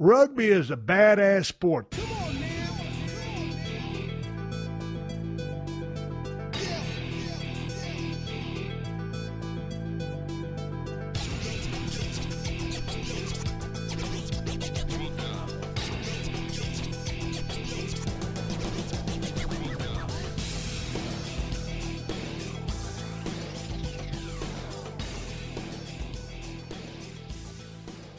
Rugby is a badass sport.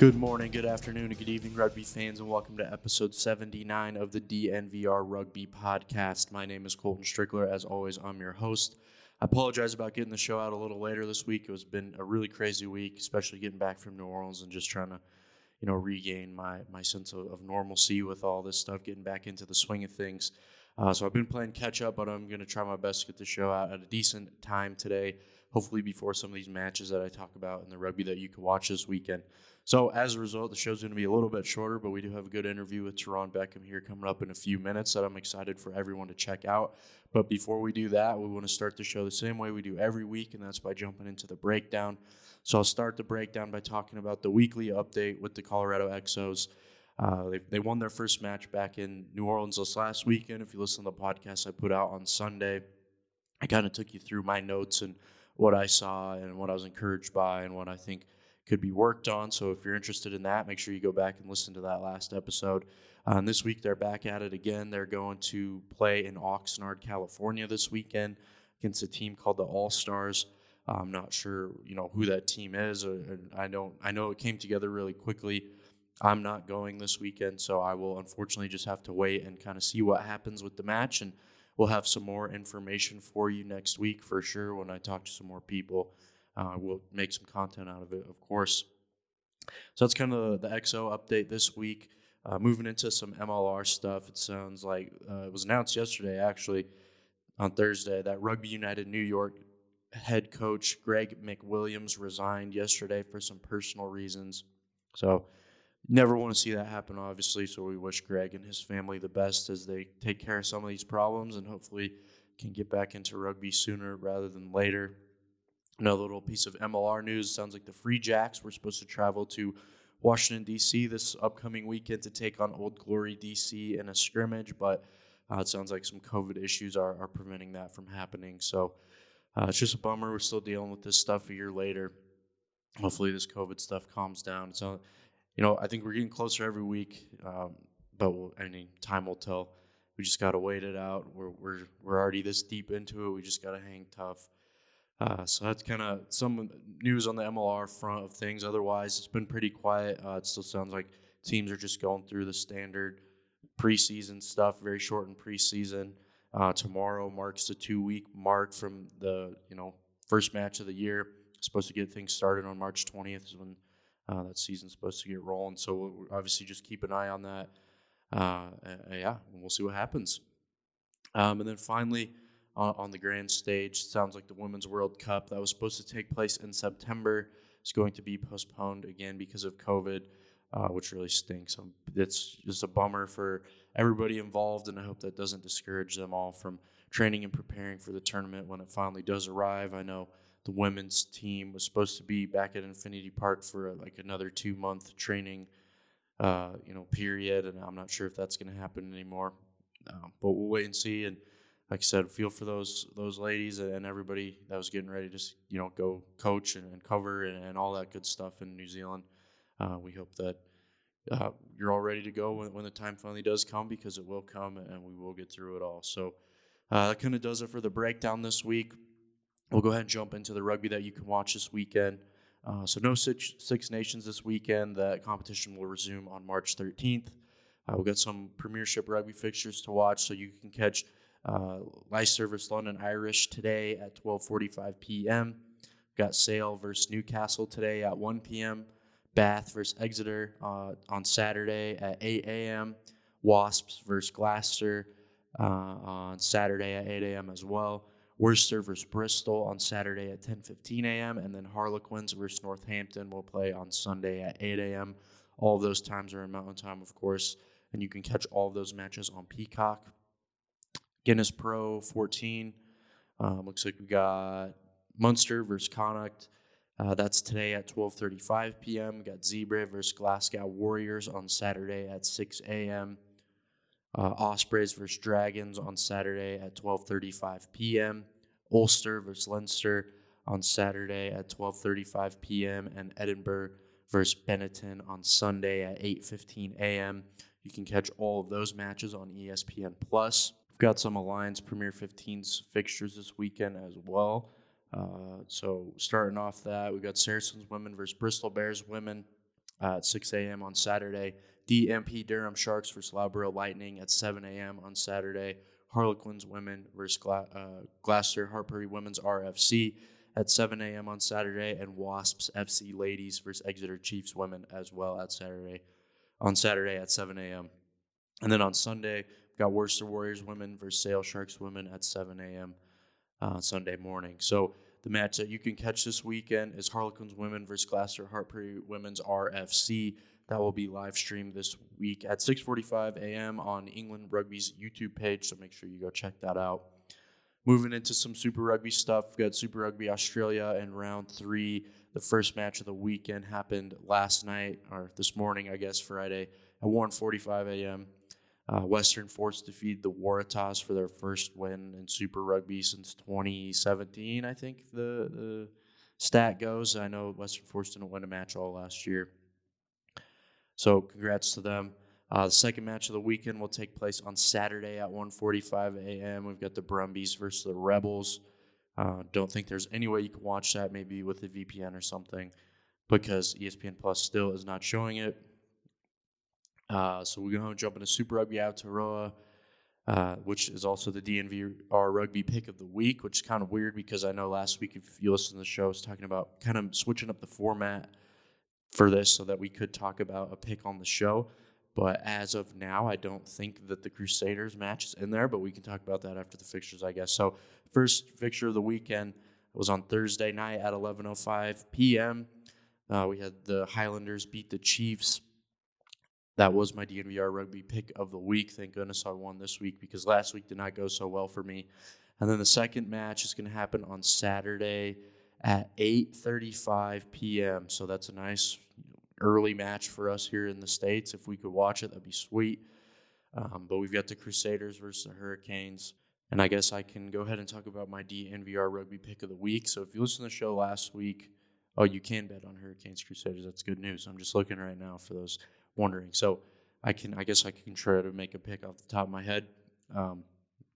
Good morning, good afternoon, and good evening, rugby fans, and welcome to episode 79 of the DNVR Rugby Podcast. My name is Colton Strickler. As always, I'm your host. I apologize about getting the show out a little later this week. It was been a really crazy week, especially getting back from New Orleans and just trying to, you know, regain my my sense of, of normalcy with all this stuff, getting back into the swing of things. Uh, so I've been playing catch up, but I'm going to try my best to get the show out at a decent time today. Hopefully, before some of these matches that I talk about in the rugby that you can watch this weekend. So as a result, the show's going to be a little bit shorter, but we do have a good interview with Teron Beckham here coming up in a few minutes that I'm excited for everyone to check out. But before we do that, we want to start the show the same way we do every week, and that's by jumping into the breakdown. So I'll start the breakdown by talking about the weekly update with the Colorado XOs. Uh, they, they won their first match back in New Orleans this last weekend. If you listen to the podcast I put out on Sunday, I kind of took you through my notes and what I saw and what I was encouraged by and what I think – could be worked on. So if you're interested in that, make sure you go back and listen to that last episode. Um, this week they're back at it again. They're going to play in Oxnard, California this weekend against a team called the All Stars. I'm not sure, you know, who that team is. I don't. I know it came together really quickly. I'm not going this weekend, so I will unfortunately just have to wait and kind of see what happens with the match, and we'll have some more information for you next week for sure when I talk to some more people uh, we'll make some content out of it, of course. So that's kind of the, the XO update this week. Uh, moving into some MLR stuff, it sounds like uh, it was announced yesterday, actually, on Thursday, that Rugby United New York head coach Greg McWilliams resigned yesterday for some personal reasons. So, never want to see that happen, obviously. So, we wish Greg and his family the best as they take care of some of these problems and hopefully can get back into rugby sooner rather than later. Another little piece of MLR news sounds like the Free Jacks were supposed to travel to Washington, D.C. this upcoming weekend to take on Old Glory, D.C. in a scrimmage, but uh, it sounds like some COVID issues are, are preventing that from happening. So uh, it's just a bummer. We're still dealing with this stuff a year later. Hopefully, this COVID stuff calms down. So, you know, I think we're getting closer every week, um, but we'll, I mean, time will tell. We just got to wait it out. We're, we're, we're already this deep into it. We just got to hang tough. Uh, so that's kind of some news on the MLR front of things. Otherwise, it's been pretty quiet. Uh, it still sounds like teams are just going through the standard preseason stuff, very short shortened preseason. Uh, tomorrow marks the two-week mark from the you know first match of the year. Supposed to get things started on March 20th is when uh, that season's supposed to get rolling. So we'll obviously just keep an eye on that. Uh, yeah, and we'll see what happens. Um, and then finally on, on the grand stage. Sounds like the Women's World Cup that was supposed to take place in September is going to be postponed again because of COVID, uh, which really stinks. Um, it's just a bummer for everybody involved, and I hope that doesn't discourage them all from training and preparing for the tournament when it finally does arrive. I know the women's team was supposed to be back at Infinity Park for uh, like another two month training, uh, you know, period, and I'm not sure if that's going to happen anymore. Um, but we'll wait and see. And like I said, feel for those those ladies and everybody that was getting ready to you know go coach and, and cover and, and, all that good stuff in New Zealand. Uh, we hope that uh, you're all ready to go when, when, the time finally does come because it will come and we will get through it all. So uh, that kind of does it for the breakdown this week. We'll go ahead and jump into the rugby that you can watch this weekend. Uh, so no six, six Nations this weekend. That competition will resume on March 13th. Uh, we'll get some Premiership rugby fixtures to watch, so you can catch uh, Leicester versus London Irish today at 12:45 p.m. We've got Sale versus Newcastle today at 1 p.m. Bath versus Exeter uh, on Saturday at 8 a.m. Wasps versus Gloucester uh, on Saturday at 8 a.m. as well. Worcester versus Bristol on Saturday at 10:15 a.m. and then Harlequins versus Northampton will play on Sunday at 8 a.m. All of those times are in Mountain Time, of course, and you can catch all of those matches on Peacock. Guinness Pro 14. Um, looks like we got Munster versus Connacht Uh, that's today at 12:35 p.m. We got Zebre versus Glasgow Warriors on Saturday at 6 a.m. Uh, Ospreys versus Dragons on Saturday at 12:35 p.m. Ulster versus Leinster on Saturday at 12:35 p.m. and Edinburgh versus Benetton on Sunday at 8:15 a.m. You can catch all of those matches on ESPN Plus. Got some Alliance Premier 15s fixtures this weekend as well. Uh, so starting off that, we've got Saracens women versus Bristol Bears women uh, at 6 a.m. on Saturday. DMP Durham Sharks versus Loughborough Lightning at 7 a.m. on Saturday. Harlequins women versus Gla- uh, Gloucester Women's RFC at 7 a.m. on Saturday, and Wasps FC Ladies versus Exeter Chiefs women as well at Saturday on Saturday at 7 a.m. And then on Sunday, got Worcester Warriors women versus Sale Sharks women at 7 a.m. Uh, Sunday morning. So the match that you can catch this weekend is Harlequins women versus Gloucester Hartpury Women's RFC. That will be live streamed this week at 6:45 a.m. on England Rugby's YouTube page. So make sure you go check that out. Moving into some Super Rugby stuff, got Super Rugby Australia in round three. The first match of the weekend happened last night, or this morning, I guess, Friday, at 1.45 a.m. Uh, Western Force defeated the Waratahs for their first win in Super Rugby since 2017, I think the, the stat goes. I know Western Force didn't win a match all last year. So congrats to them. Uh, the second match of the weekend will take place on Saturday at 1:45 a.m. We've got the Brumbies versus the Rebels. Uh, don't think there's any way you can watch that, maybe with a VPN or something, because ESPN Plus still is not showing it. Uh, so we're going to jump into Super Rugby Aotearoa, uh, which is also the DNVR Rugby Pick of the Week, which is kind of weird because I know last week, if you listen to the show, I was talking about kind of switching up the format for this so that we could talk about a pick on the show. But as of now, I don't think that the Crusaders match is in there, but we can talk about that after the fixtures, I guess. So, first fixture of the weekend was on Thursday night at 11:05 p.m. Uh, we had the Highlanders beat the Chiefs. That was my DNVR rugby pick of the week. Thank goodness I won this week because last week did not go so well for me. And then the second match is going to happen on Saturday at 8:35 p.m. So that's a nice early match for us here in the States. If we could watch it, that'd be sweet. Um, but we've got the Crusaders versus the Hurricanes. And I guess I can go ahead and talk about my DNVR rugby pick of the week. So if you listened to the show last week, oh, you can bet on Hurricanes Crusaders. That's good news. I'm just looking right now for those wondering. So I can, I guess I can try to make a pick off the top of my head. Um,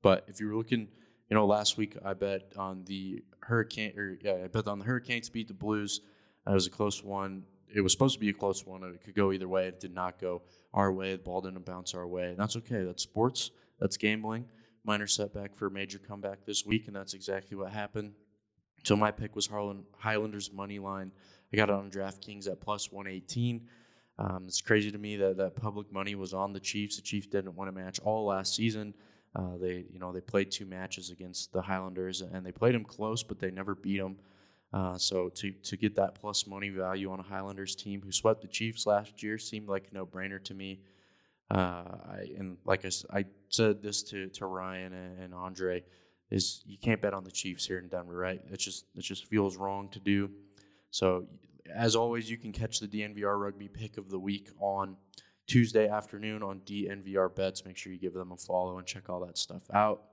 but if you were looking, you know, last week I bet on the Hurricane, or yeah, I bet on the Hurricanes beat the Blues. That was a close one it was supposed to be a close one. It could go either way. It did not go our way. The ball didn't bounce our way. And that's okay. That's sports. That's gambling. Minor setback for a major comeback this week, and that's exactly what happened. So my pick was Harlan, Highlanders money line. I got it on DraftKings at plus 118. Um, it's crazy to me that that public money was on the Chiefs. The Chiefs didn't win a match all last season. Uh, they, you know, they played two matches against the Highlanders, and they played them close, but they never beat them. Uh, so to to get that plus money value on a Highlanders team who swept the Chiefs last year seemed like a no brainer to me. Uh, I, and like I, I said this to, to Ryan and, and Andre is you can't bet on the Chiefs here in Denver, right? It just it just feels wrong to do. So as always, you can catch the DNVR Rugby Pick of the Week on Tuesday afternoon on DNVR Bets. Make sure you give them a follow and check all that stuff out.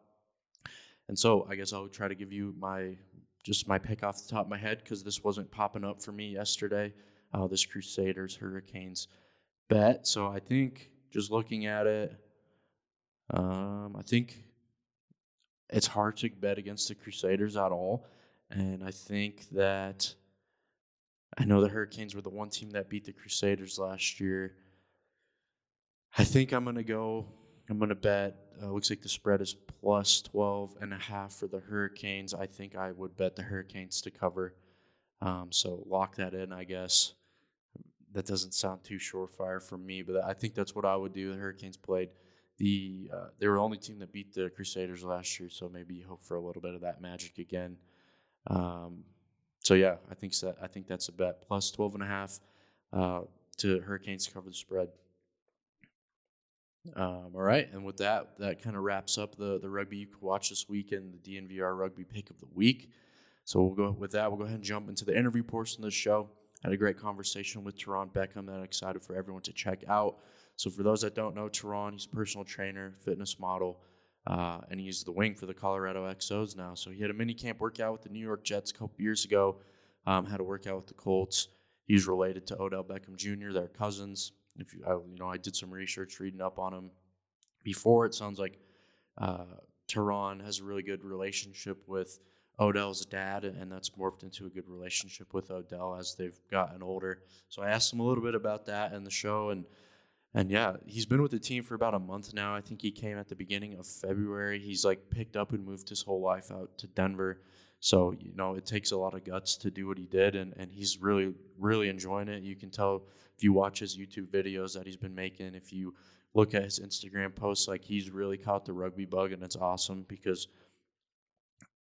And so I guess I'll try to give you my just my pick off the top of my head because this wasn't popping up for me yesterday. Uh, this Crusaders Hurricanes bet. So I think just looking at it, um, I think it's hard to bet against the Crusaders at all. And I think that I know the Hurricanes were the one team that beat the Crusaders last year. I think I'm going to go I'm going to bet, uh, looks like the spread is plus 12 and a half for the Hurricanes. I think I would bet the Hurricanes to cover. Um, so lock that in, I guess. That doesn't sound too surefire for me, but I think that's what I would do. The Hurricanes played the uh, they were the only team that beat the Crusaders last year, so maybe hope for a little bit of that magic again. Um, so yeah, I think so, I think that's a bet plus 12 and a half uh, to Hurricanes cover the spread. Um, all right, and with that, that kind of wraps up the the rugby you can watch this week and the DNVR Rugby Pick of the Week. So we'll go with that. We'll go ahead and jump into the interview portion of the show. Had a great conversation with Teron Beckham that I'm excited for everyone to check out. So for those that don't know Teron, he's a personal trainer, fitness model, uh, and he's the wing for the Colorado XOs now. So he had a mini camp workout with the New York Jets a couple years ago. Um, had a workout with the Colts. He's related to Odell Beckham Jr. They're cousins. If you, I, you know, I did some research reading up on him before. It sounds like uh, Teron has a really good relationship with Odell's dad, and that's morphed into a good relationship with Odell as they've gotten older. So I asked him a little bit about that in the show, and and yeah, he's been with the team for about a month now. I think he came at the beginning of February. He's like picked up and moved his whole life out to Denver. So, you know, it takes a lot of guts to do what he did and, and he's really, really enjoying it. You can tell if you watch his YouTube videos that he's been making, if you look at his Instagram posts, like he's really caught the rugby bug and it's awesome because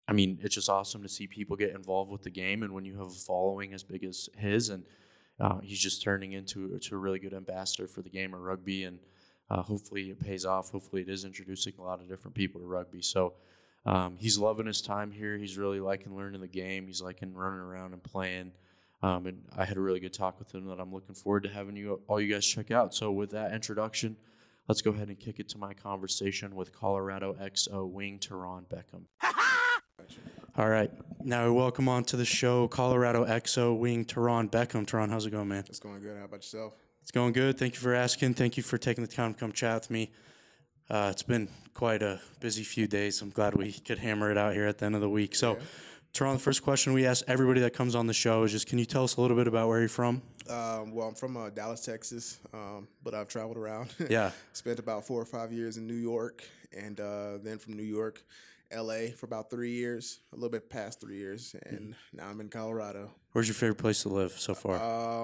I mean, it's just awesome to see people get involved with the game and when you have a following as big as his and uh, he's just turning into to a really good ambassador for the game of rugby, and uh, hopefully it pays off. Hopefully it is introducing a lot of different people to rugby. So um, he's loving his time here. He's really liking learning the game. He's liking running around and playing. Um, and I had a really good talk with him that I'm looking forward to having you all you guys check out. So with that introduction, let's go ahead and kick it to my conversation with Colorado XO wing Teron Beckham. All right. Now, welcome on to the show, Colorado XO wing Teron Beckham. Teron, how's it going, man? It's going good. How about yourself? It's going good. Thank you for asking. Thank you for taking the time to come chat with me. Uh, it's been quite a busy few days. I'm glad we could hammer it out here at the end of the week. So, yeah. Teron, the first question we ask everybody that comes on the show is just can you tell us a little bit about where you're from? Um, well, I'm from uh, Dallas, Texas, um, but I've traveled around. Yeah. Spent about four or five years in New York, and uh, then from New York, LA for about three years, a little bit past three years, and now I'm in Colorado. Where's your favorite place to live so far?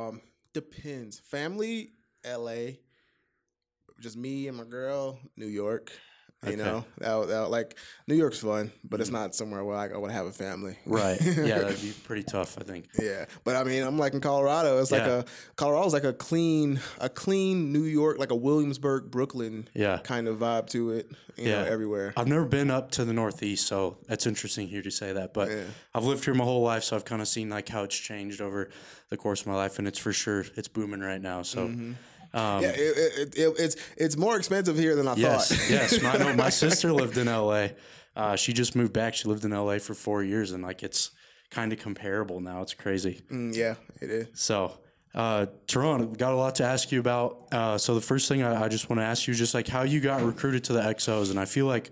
Um, depends. Family, LA. Just me and my girl, New York. You okay. know, that, that, like New York's fun, but it's mm-hmm. not somewhere where I, I would have a family. Right. Yeah, that'd be pretty tough, I think. Yeah, but I mean, I'm like in Colorado. It's yeah. like a Colorado's like a clean, a clean New York, like a Williamsburg, Brooklyn, yeah. kind of vibe to it. You yeah, know, everywhere. I've never been up to the Northeast, so that's interesting here to say that. But yeah. I've lived here my whole life, so I've kind of seen like how it's changed over the course of my life, and it's for sure it's booming right now. So. Mm-hmm. Um, yeah, it, it, it, it's it's more expensive here than I yes, thought. yes, I know my sister lived in L.A. Uh, she just moved back. She lived in L.A. for four years, and like it's kind of comparable now. It's crazy. Mm, yeah, it is. So, uh, Teron, got a lot to ask you about. Uh, so the first thing I, I just want to ask you is just like how you got recruited to the XOs, and I feel like.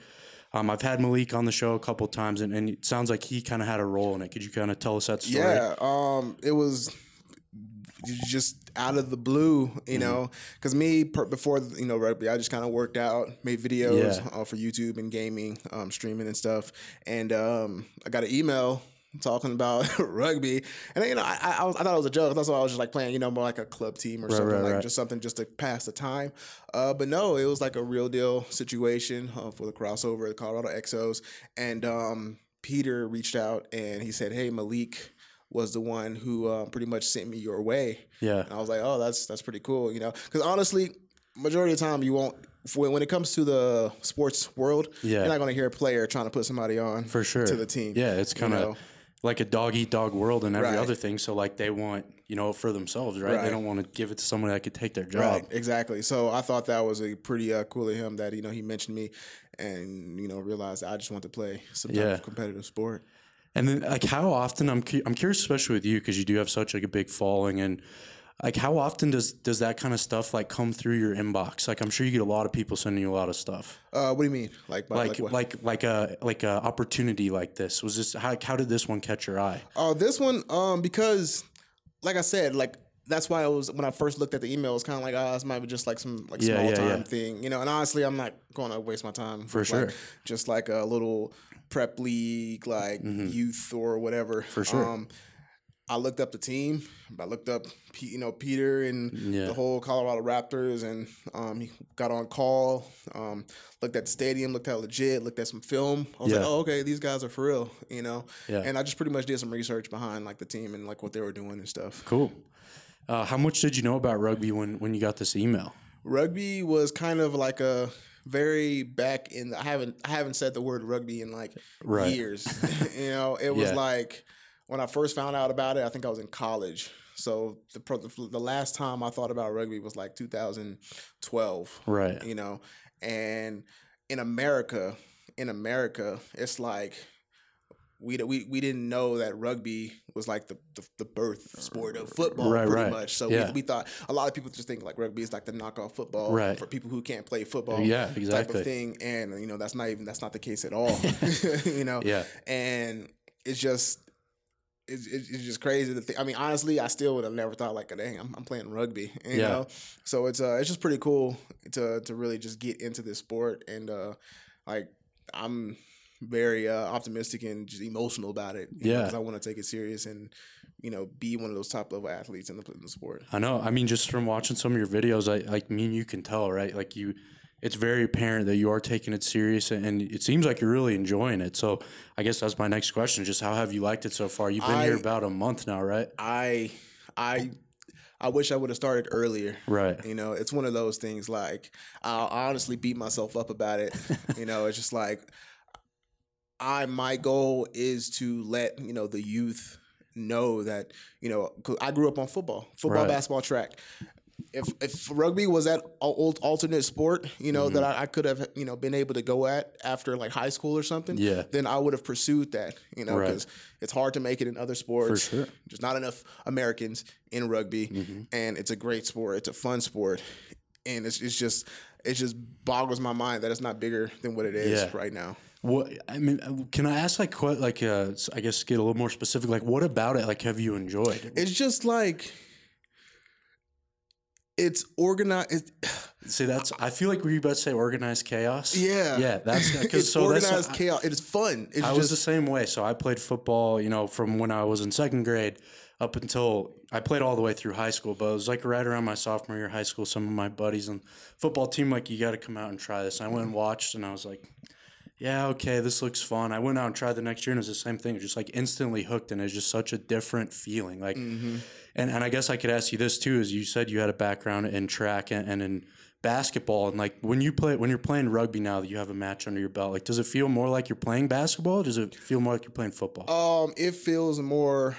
Um, I've had Malik on the show a couple times, and, and it sounds like he kind of had a role in it. Could you kind of tell us that story? Yeah, um, it was just out of the blue, you mm-hmm. know, because me per, before you know rugby, I just kind of worked out, made videos yeah. uh, for YouTube and gaming, um, streaming and stuff, and um, I got an email talking about rugby, and you know, I, I, was, I, thought it was a joke. That's why I was just like playing, you know, more like a club team or right, something, right, like right. just something just to pass the time. Uh, but no, it was like a real deal situation uh, for the crossover, the Colorado XOs. and um, Peter reached out and he said, "Hey, Malik." Was the one who uh, pretty much sent me your way. Yeah, and I was like, oh, that's that's pretty cool, you know, because honestly, majority of the time you won't. When, it comes to the sports world, yeah. you're not going to hear a player trying to put somebody on for sure to the team. Yeah, it's kind of you know? like a dog eat dog world and every right. other thing. So like they want you know for themselves, right? right? They don't want to give it to somebody that could take their job. Right, exactly. So I thought that was a pretty uh, cool of him that you know he mentioned me, and you know realized I just want to play some type yeah. of competitive sport. And then, like, how often I'm cu- I'm curious, especially with you, because you do have such like a big following, and like, how often does does that kind of stuff like come through your inbox? Like, I'm sure you get a lot of people sending you a lot of stuff. Uh, what do you mean? Like, like, like, like, like a like a opportunity like this? Was this how how did this one catch your eye? Oh, uh, this one, um, because, like I said, like that's why I was when I first looked at the email, it was kind of like, oh, this might be just like some like yeah, small yeah, time yeah. thing, you know. And honestly, I'm not going to waste my time for sure. Like, just like a little prep league, like mm-hmm. youth or whatever. For sure. Um, I looked up the team. I looked up, you know, Peter and yeah. the whole Colorado Raptors, and um, he got on call. Um, looked at the stadium, looked at legit, looked at some film. I was yeah. like, oh, okay, these guys are for real, you know. Yeah. And I just pretty much did some research behind like the team and like what they were doing and stuff. Cool. Uh, how much did you know about rugby when when you got this email? Rugby was kind of like a very back in. The, I haven't I haven't said the word rugby in like Right. years. you know, it was Yeah. like when I first found out about it. I think I was in college. So the pro- the last time I thought about rugby was like 2012 Right. you know and in america in america it's like we, we, we didn't know that rugby was like the, the, the birth sport of football Right, pretty right. much so Yeah. we, we thought a lot of people just think like rugby is like the knockoff football Right. for people who can't play football Yeah, exactly. type of thing and you know that's not even that's not the case at all you know Yeah. and it's just it's, it's just crazy to think. I mean, honestly, I still would have never thought like, dang, I'm, I'm playing rugby, you Yeah. know. So it's uh, it's just pretty cool to to really just get into this sport, and uh, like I'm very uh, optimistic and just emotional about it. Yeah. because I want to take it serious and you know be one of those top level athletes in the, in the sport. I know. I mean, just from watching some of your videos, I like mean you can tell, right? Like you, it's very apparent that you are taking it serious, and- and it seems like you're really enjoying it. So I guess that's my next question: just how have you liked it so far? You've been here about a month now, right? I I I wish I would have started earlier. Right. You know, it's one of those things like I'll honestly beat myself up about it. you know, it's just like I my goal is to let, you know, the youth know that, you know, 'cause I grew up on football, football, Right. basketball, track. If if rugby was that old alternate sport, you know, that Mm-hmm. I, I could have, you know, been able to go at after like high school or something, Yeah. then I would have pursued that, you know, Right. because it's hard to make it in other sports. sure. There's not enough Americans in rugby, Mm-hmm. and it's a great sport. It's a fun sport, and it's, it's just it just boggles my mind that it's not bigger than what it is Yeah. right now. What I mean, uh, can I ask like what like uh, I guess get a little more specific? Like, what about it? Like, have you enjoyed? It's just like it's organized. It, See, that's I feel like were you about to say organized chaos? yeah, yeah. That's because so that's organized chaos. It is fun. It's I was just the same way. So I played football, you know, from when I was in second grade up until I played all the way through high school. But it was like right around my sophomore year of high school. Some of my buddies and football team like, you got to come out and try this. I went and watched, and I was like, yeah, okay, this looks fun. I went out and tried the next year, and it was the same thing. Just like instantly hooked, and it's just such a different feeling. Like, Mm-hmm. and and I guess I could ask you this too: is you said you had a background in track and, and in basketball, and like when you play when you're playing rugby now that you have a match under your belt, like does it feel more like you're playing basketball? Or does it feel more like you're playing football? um, it feels more.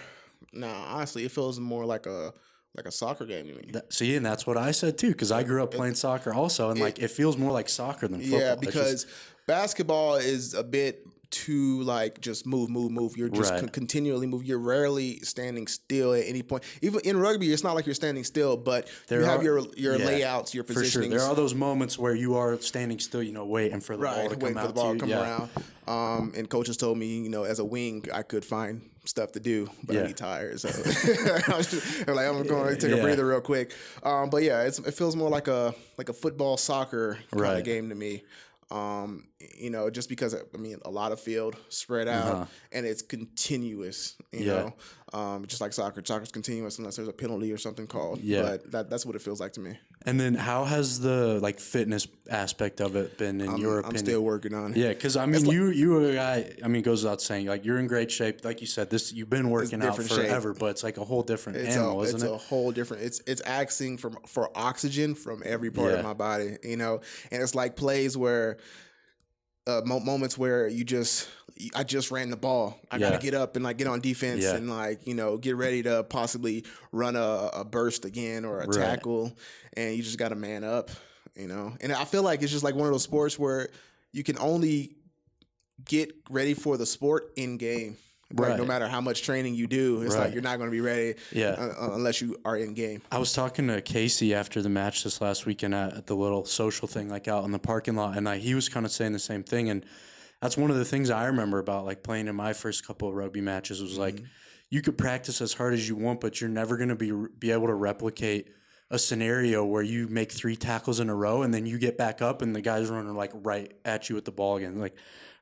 Nah, honestly, it feels more like a like a soccer game to me. That- see, and that's what I said too, because I grew up playing soccer also, and like it feels more like soccer than football. Yeah, It's just- because basketball is a bit too like just move, move, move. You're just Right. con- continually move. You're rarely standing still at any point. Even in rugby, it's not like you're standing still, but There you have are- your your yeah, layouts, your for sure, positioning. there are those moments where you are standing still, you know, waiting for the ball to come waiting for the ball to to come Yeah. around. Um, and coaches told me, you know, as a wing, I could find stuff to do, but Yeah. I'd be tired. So I was just, I'm like, I'm going to take Yeah. a breather real quick. Um, but yeah, it's, it feels more like a like a football soccer kind Right. of game to me. Um, you know, just because I mean, a lot of field spread out, Uh-huh. and it's continuous. You Yeah. know, um, just like soccer, soccer's continuous unless there's a penalty or something called. Yeah. but that, that's what it feels like to me. And then how has the like fitness aspect of it been in your opinion? I'm still working on it. Yeah, because I mean, you you were a guy. I mean, it goes without saying, like you're in great shape. Like you said, this you've been working out different shape. forever, but it's like a whole different it's animal, a, isn't it's it? a whole different it's it's asking from for oxygen from every part Yeah. of my body you know and it's like plays where uh, moments where you just I just ran the ball. I Yeah. gotta get up and like get on defense Yeah. and like you know get ready to possibly run a, a burst again or a Right. tackle, and you just gotta man up, you know. And I feel like it's just like one of those sports where you can only get ready for the sport in game. Like no matter how much training you do, it's Right. like you're not going to be ready Yeah. uh, unless you are in game. I was talking to Casey after the match this last weekend at, at the little social thing, like out in the parking lot, and like, he was kind of saying the same thing. And that's one of the things I remember about like playing in my first couple of rugby matches was like mm-hmm. you could practice as hard as you want, but you're never going to be be able to replicate a scenario where you make three tackles in a row and then you get back up and the guy's running like right at you with the ball again. Like,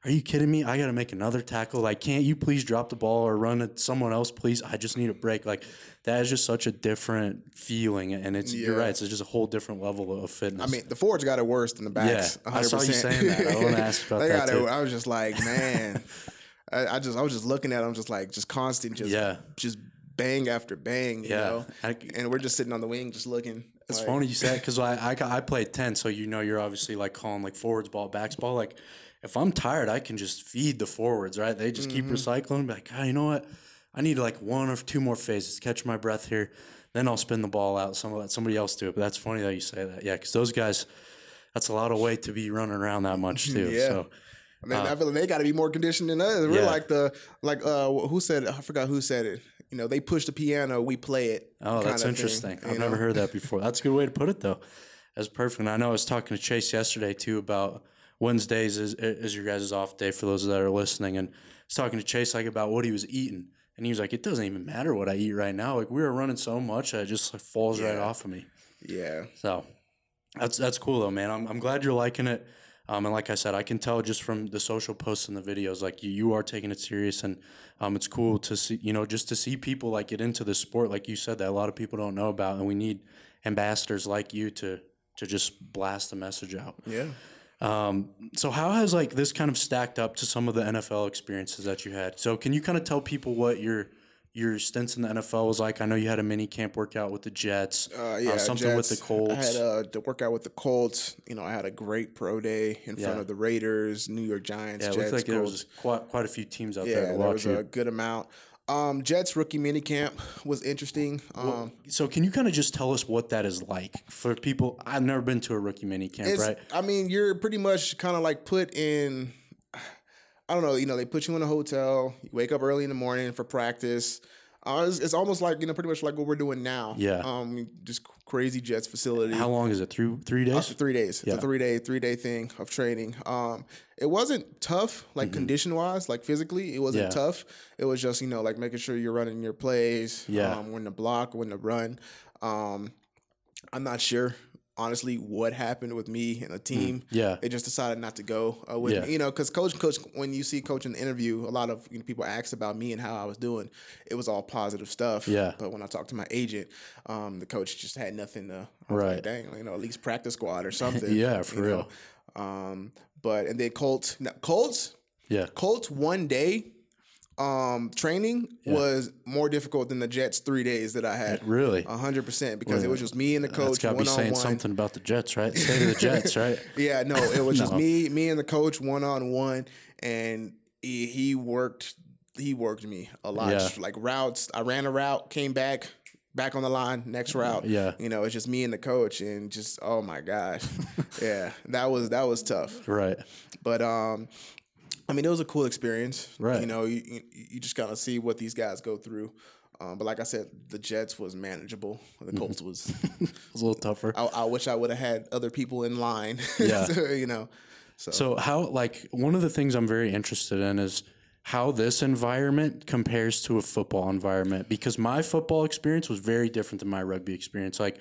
are you kidding me? I got to make another tackle. Like, can't you please drop the ball or run at someone else, please? I just need a break. Like, that is just such a different feeling, and it's you're right. It's just a whole different level of fitness. I mean, the forwards got it worse than the backs. Yeah, I saw you 100%. saying that. I wanna ask about they that got too. It, I was just like, man, I, I just I was just looking at them, just like just constant, just Yeah. just bang after bang, you Yeah. know. I- and we're just sitting on the wing, just looking. It's Like- funny you said because I, I I played ten, so you know you're obviously like calling like forwards ball, backs ball. Like if I'm tired, I can just feed the forwards, right? They just keep mm-hmm. recycling. Be like, oh, you know what? I need like one or two more phases, catch my breath here, then I'll spin the ball out. Some let somebody else do it. But that's funny that you say that. Yeah, because those guys, that's a lot of weight to be running around that much too. Yeah. So I mean, uh, I feel like they got to be more conditioned than us. We're Yeah. like the like uh who said it? I forgot who said it. You know, they push the piano, we play it. Oh, that's kinda thing, interesting. I've never heard that before. That's a good way to put it, though. That's perfect. And I know I was talking to Chase yesterday too about Wednesdays is, is your guys' off day for those that are listening, and I was talking to Chase like about what he was eating, and he was like, "It doesn't even matter what I eat right now. Like we were running so much that it just like, falls right off of me." Yeah. So that's that's cool though, man. I'm I'm glad you're liking it. Um, and like I said, I can tell just from the social posts and the videos, like you, you are taking it serious, and um, it's cool to see, you know, just to see people like get into the sport, like you said, that a lot of people don't know about, and we need ambassadors like you to to just blast the message out. Yeah. Um, so how has like this kind of stacked up to some of the NFL experiences that you had? So can you kind of tell people what your your stints in the NFL was like? I know you had a mini camp workout with the Jets, Uh, yeah, something with the Colts. I had uh, the workout with the Colts. You know, I had a great pro day in front of the Raiders, New York Giants, yeah, it Jets, looked like there was quite quite a few teams out yeah, there to there was you. a good amount. Um, Jets rookie mini camp was interesting. Um, So can you kind of just tell us what that is like for people? I've never been to a rookie mini camp, right? I mean, you're pretty much kind of like put in. I don't know. You know, they put you in a hotel. You wake up early in the morning for practice. Uh, it's, it's almost like you know, pretty much like what we're doing now. Yeah. Um, just crazy Jets facility. How long is it? Through three days? To three days. It's Yeah. a three day, three day thing of training. Um, it wasn't tough, like condition wise, like physically, it wasn't Mm-hmm. Yeah. tough. It was just you know like making sure you're running your plays. Yeah. Um, when to block, when to run. Um, I'm not sure honestly what happened with me and the team. yeah. They just decided not to go uh, with Yeah. me, you know, because coach, coach, when you see coach in the interview, a lot of you know, people asked about me and how I was doing. It was all positive stuff. Yeah. But when I talked to my agent, um, the coach just had nothing to. Right. Like, Dang, you know, at least practice squad or something. Yeah, for real. know. Um, but and then Colts, no, Colts, Yeah. Colts one day. Um, training Yeah. was more difficult than the Jets three days that I had. Really? A hundred percent because it was just me and the That's coach got to one be saying one. something about the Jets, right? State of the Jets, right? Yeah, no, it was just me, me and the coach one on one, and he, he worked, he worked me a lot. Yeah. Like routes, I ran a route, came back, back on the line, next route. Yeah. you know, it's just me and the coach, and just oh my gosh, yeah, that was that was tough. Right. But um, I mean, it was a cool experience. Right. You know, you you, just kind of see what these guys go through. Um, but like I said, the Jets was manageable. The Mm-hmm. Colts was. Was a little tougher. I, I wish I would have had other people in line. Yeah. you know. So, So how like one of the things I'm very interested in is how this environment compares to a football environment because my football experience was very different than my rugby experience. Like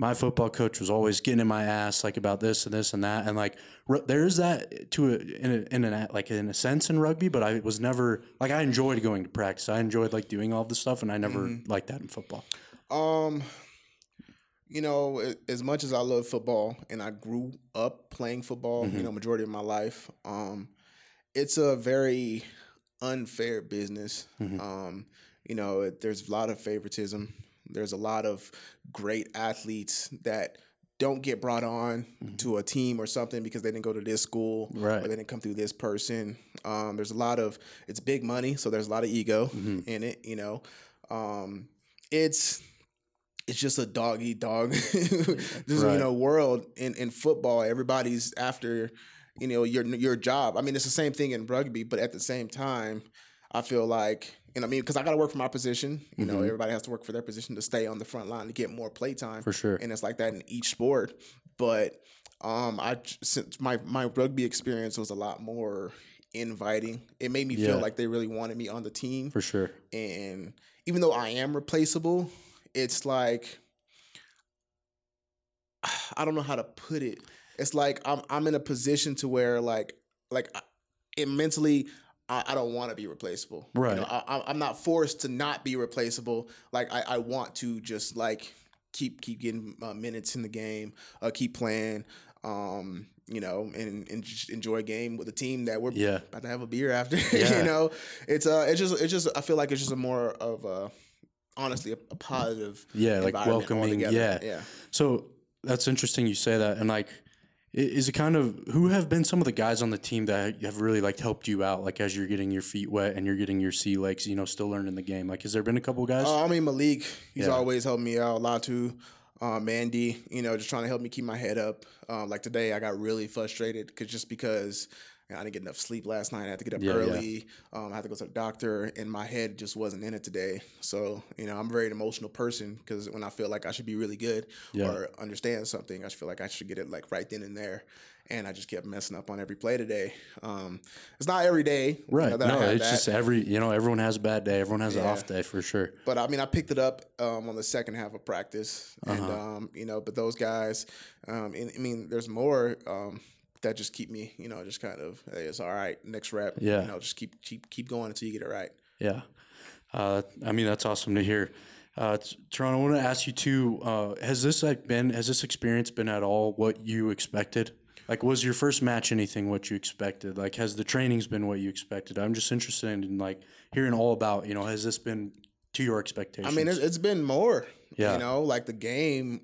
my football coach was always getting in my ass like about this and this and that and like r- there's that to a, in a, in a like in a sense in rugby but I was never like I enjoyed going to practice. I enjoyed like doing all this stuff and I never Mm-hmm. liked that in football. Um, you know, as much as I love football and I grew up playing football, Mm-hmm. you know, majority of my life, um, it's a very unfair business. Mm-hmm. Um, you know, it, there's a lot of favoritism. There's a lot of great athletes that don't get brought on to a team or something because they didn't go to this school Mm-hmm. Right. or they didn't come through this person. Um, there's a lot of it's big money, so there's a lot of ego Mm-hmm. in it. You know, um, it's it's just a dog eat dog this Right. you know world in in football everybody's after you know your your job i mean it's the same thing in rugby but at the same time i feel like and i mean because i got to work for my position you know everybody has to work for their position to stay on the front line to get more play time For sure. and it's like that in each sport but um i since my my rugby experience was a lot more inviting it made me Yeah. feel like they really wanted me on the team For sure. and even though I am replaceable, it's like I don't know how to put it. It's like I'm I'm in a position to where like like it mentally I, I don't want to be replaceable. You Right. know, I, I- I'm not forced to not be replaceable. Like I, I want to just like keep keep getting uh, minutes in the game, uh, keep playing. Um, you know, and, and just enjoy a game with a team that we're Yeah. about to have a beer after. Yeah. you know, it's uh, it's just it's just I feel like it's just a more of a honestly a, a positive. Yeah, like welcoming. altogether. Yeah. yeah. So that's interesting you say that. And like, is it kind of who have been some of the guys on the team that have really like helped you out, like as you're getting your feet wet and you're getting your sea legs, you know, still learning the game? Like, has there been a couple guys? Uh, I mean Malik, he's Yeah. always helped me out. a Latu, um, Mandy, you know, just trying to help me keep my head up. Um, like today, I got really frustrated because just because you know, I didn't get enough sleep last night, I had to get up Yeah, yeah. early. Um, I had to go to the doctor, and my head just wasn't in it today. So you know, I'm a very emotional person because when I feel like I should be really good Yeah. or understand something, I feel like I should get it like right then and there. And I just kept messing up on every play today. Um, it's not every day, you right. know, that no, it's that. just every, you know, everyone has a bad day. Everyone has an off day for sure. But I mean, I picked it up um, on the second half of practice, and Uh-huh. um, you know, but those guys, um, and, I mean, there's more um, that just keep me, you know, just kind of, hey, it's all right, next rep, Yeah. you know, just keep keep keep going until you get it right. Yeah. Uh, I mean, that's awesome to hear. Uh, Toronto, I want to ask you too. Uh, has this like been? Has this experience been at all what you expected? Like, was your first match anything what you expected? Like, has the trainings been what you expected? I'm just interested in like hearing all about. You know, has this been to your expectations? I mean, it's, it's been more, Yeah. you know, like the game.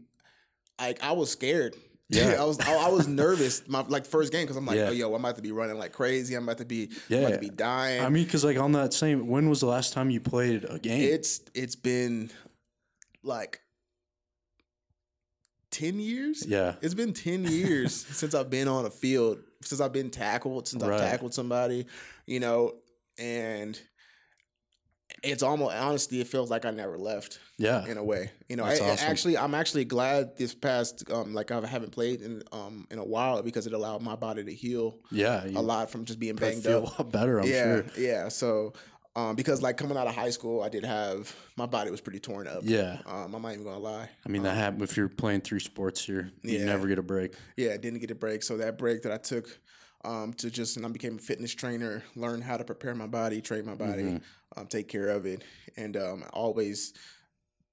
Like I was scared. Yeah. I was I, I was nervous my like first game because I'm like Yeah. oh yo I'm about to be running like crazy I'm about to be I'm Yeah. about to be dying I mean, because like on that same, when was the last time you played a game? it's it's been like 10 years yeah, It's been 10 years since I've been on a field, since I've been tackled, since Right. I've tackled somebody, you know, and it's almost honestly, it feels like I never left yeah, in a way. You know, I, awesome. actually, I'm actually glad this past, um, like I haven't played in um in a while because it allowed my body to heal yeah. A lot from just being banged feel up. a lot better. I'm yeah, sure. yeah. So, um, because like coming out of high school, I did have my body was pretty torn up. Yeah. Um, I'm not even gonna lie. I mean, that happen if you're playing three sports. You're you Yeah. never get a break. yeah, I didn't get a break. So that break that I took um, to just, and I became a fitness trainer, learn how to prepare my body, train my body, Mm-hmm. um, take care of it, and um, always,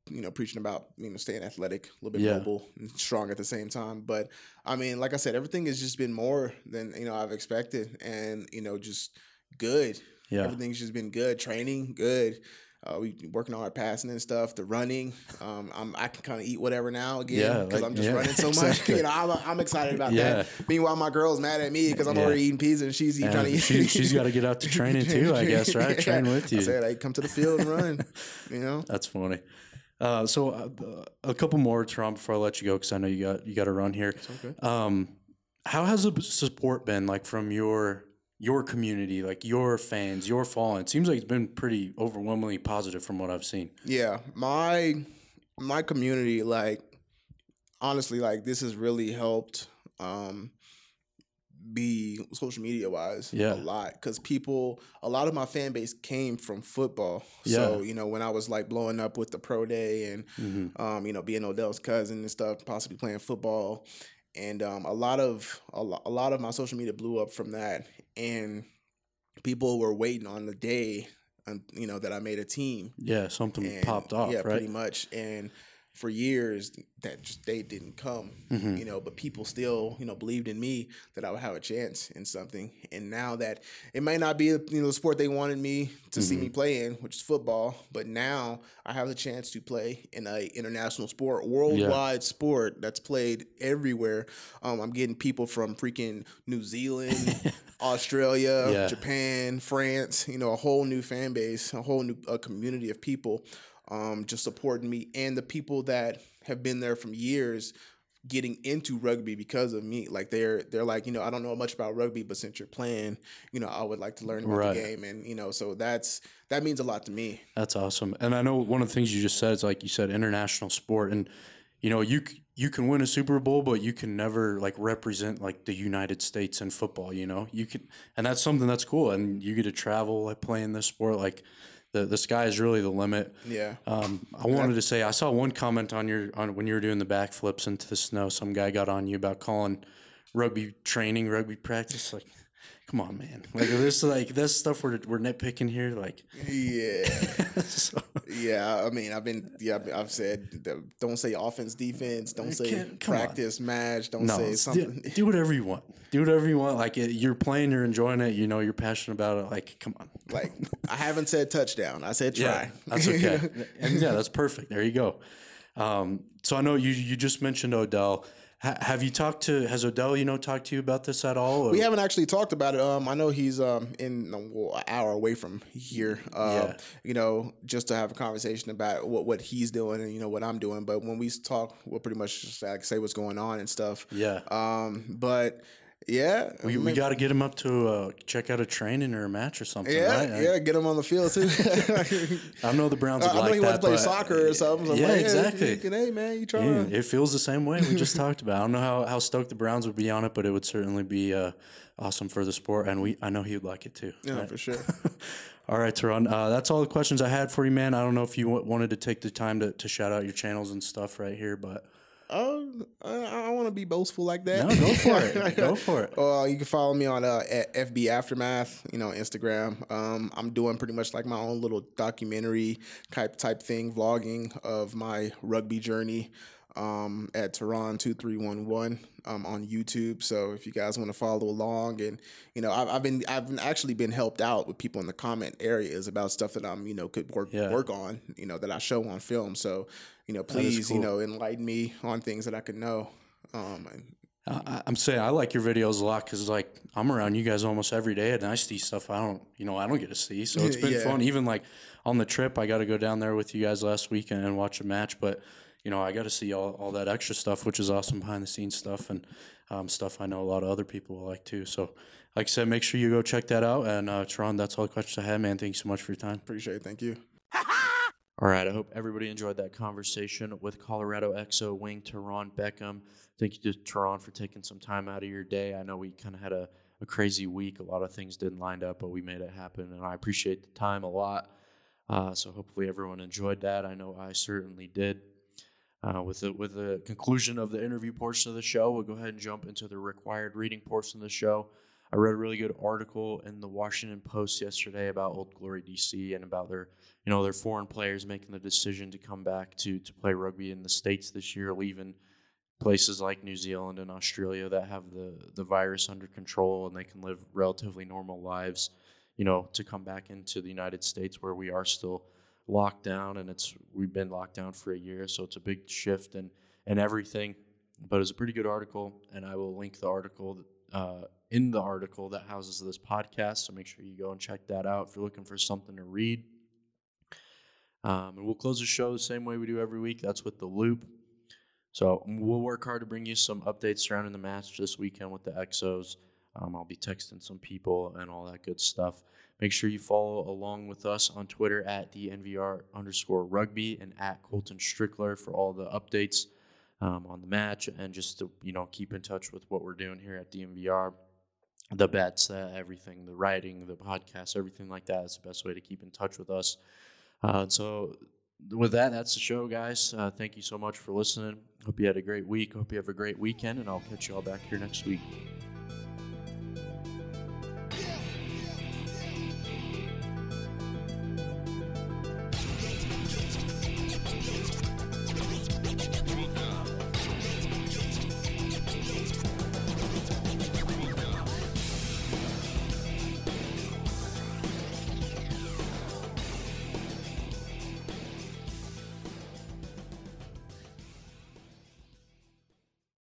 you know, preaching about you know staying athletic, a little bit Yeah. mobile and strong at the same time. But I mean, like I said, everything has just been more than you know I've expected, and you know, just good. Yeah. Everything's just been good. Training, good. Uh, we working on our passing and stuff. The running, um, I'm, I can kind of eat whatever now again Yeah, because like- I'm just yeah, running so exactly. much. You know, I'm, I'm excited about Yeah. that. Meanwhile, my girl's mad at me because I'm Yeah. already eating pizza and she's eating, trying to eat. she, she's got to get out to training too, I guess, right? Train with I you. said, "Hey, come to the field and run." You know, That's funny. Uh, so uh, a couple more, Toronto, before I let you go, because I know you got you got to run here. okay. Um, how has the support been like from your your community, like your fans, your following? It seems like it's been pretty overwhelmingly positive from what I've seen. Yeah, my my community, like honestly, like this has really helped um be social media wise Yeah. a lot because people a lot of my fan base came from football yeah. so you know when i was like blowing up with the pro day and Mhm. um you know being odell's cousin and stuff possibly playing football and um a lot of a, lo- a lot of my social media blew up from that and people were waiting on the day um, you know that i made a team Yeah, something and, popped off, yeah, right? pretty much. And for years, that just they didn't come, Mhm. you know. But people still, you know, believed in me that I would have a chance in something. And now that it might not be, you know, the sport they wanted me to see Mm-hmm. me play in, which is football, but now I have the chance to play in a international sport, worldwide sport that's played everywhere. Um, I'm getting people from freaking New Zealand. Australia, Yeah. Japan, France, you know, a whole new fan base, a whole new uh, community of people um, just supporting me, and the people that have been there from years getting into rugby because of me. Like they're they're like, you know, I don't know much about rugby, but since you're playing, you know, I would like to learn about Right. the game, and you know, so that's that means a lot to me. That's awesome. And I know one of the things you just said is like you said, international sport, and you know you you can win a Super Bowl, but you can never like represent like the United States in football. You know, you can, and that's something that's cool. And you get to travel like playing this sport. Like the the sky is really the limit. Yeah. Um, I wanted to say I saw one comment on your on when you were doing the backflips into the snow. Some guy got on you about calling rugby training rugby practice. Like, come on, man! Like this, like this stuff we're we're nitpicking here. Like, Yeah. so, Yeah, I mean, I've been, yeah, I've- said, don't say offense, defense, don't say can't- on. practice, match, don't no, say something. do, do whatever you want. Do whatever you want. Like it, you're playing, you're enjoying it. You know, you're passionate about it. Like, come on, Like I haven't said touchdown. I said try. Yeah, that's okay. and yeah, that's perfect. There you go. Um, so I know you you just mentioned Odell. Ha- have you talked to has Odell you know talked to you about this at all? or- We haven't actually talked about it. Um, I know he's um in well, an hour away from here. Uh, Yeah. you know, just to have a conversation about what what he's doing and you know what I'm doing. But when we talk, we'll pretty much just like say what's going on and stuff. Yeah. Um, but yeah, we, we got to get him up to uh, check out a training or a match or something. yeah, right? I- yeah, get him on the field too. I know the Browns. I Would know like he wants to play soccer or something. So yeah, like, hey, exactly. hey man, you Yeah, it feels the same way. We just talked about. I don't know how, how stoked the Browns would be on it, but it would certainly be uh, awesome for the sport, and we I know he would like it too. Yeah, Right? for sure. All right, Teron. Uh, that's all the questions I had for you, man. I don't know if you w- wanted to take the time to, to shout out your channels and stuff right here, but Um, I, I don't want to be boastful like that. no, go for it. Go for it. Uh, you can follow me on uh, at FB Aftermath, you know, Instagram. Um, I'm doing pretty much like my own little documentary type type thing, vlogging of my rugby journey um, at Teron two three one one um, on YouTube. So if you guys want to follow along, and you know, I've, I've been I've actually been helped out with people in the comment areas about stuff that I'm you know could work Yeah. work on, you know, that I show on film. So you know, please you know enlighten me on things that I could know. Um, and I, I'm saying I like your videos a lot because like I'm around you guys almost every day, and I see stuff I don't, you know, I don't get to see. So it's been Yeah. fun. Even like on the trip, I got to go down there with you guys last weekend and watch a match, but you know, I got to see all, all that extra stuff, which is awesome behind the scenes stuff and um, stuff I know a lot of other people will like too. So, like I said, make sure you go check that out. And uh, Tron, that's all the questions I had, man. Thank you so much for your time. appreciate it. Thank you. All right. I hope everybody enjoyed that conversation with Colorado XO wing Teron Beckham. Thank you to Teron for taking some time out of your day. I know we kind of had a, a crazy week. A lot of things didn't line up, but we made it happen, and I appreciate the time a lot. Uh, so hopefully everyone enjoyed that. I know I certainly did. Uh, with the with the conclusion of the interview portion of the show, we'll go ahead and jump into the required reading portion of the show. I read a really good article in the Washington Post yesterday about Old Glory DC and about their you know their foreign players making the decision to come back to to play rugby in the states this year, leaving places like New Zealand and Australia that have the the virus under control and they can live relatively normal lives, you know, to come back into the United States where we are still locked down and it's we've been locked down for a year, so it's a big shift and and everything. But it's a pretty good article, and I will link the article uh, in the article that houses this podcast. So make sure you go and check that out if you're looking for something to read. Um, and we'll close the show the same way we do every week. That's with the loop. So we'll work hard to bring you some updates surrounding the match this weekend with the XOs. Um, I'll be texting some people and all that good stuff. Make sure you follow along with us on Twitter at the NVR underscore rugby and at Colton Strickler for all the updates um, on the match and just to you know keep in touch with what we're doing here at the NVR, The bets, uh, everything, the writing, the podcast, everything like that is the best way to keep in touch with us. Uh, so, with that, that's the show, guys. Uh, thank you so much for listening. Hope you had a great week. Hope you have a great weekend, and I'll catch you all back here next week.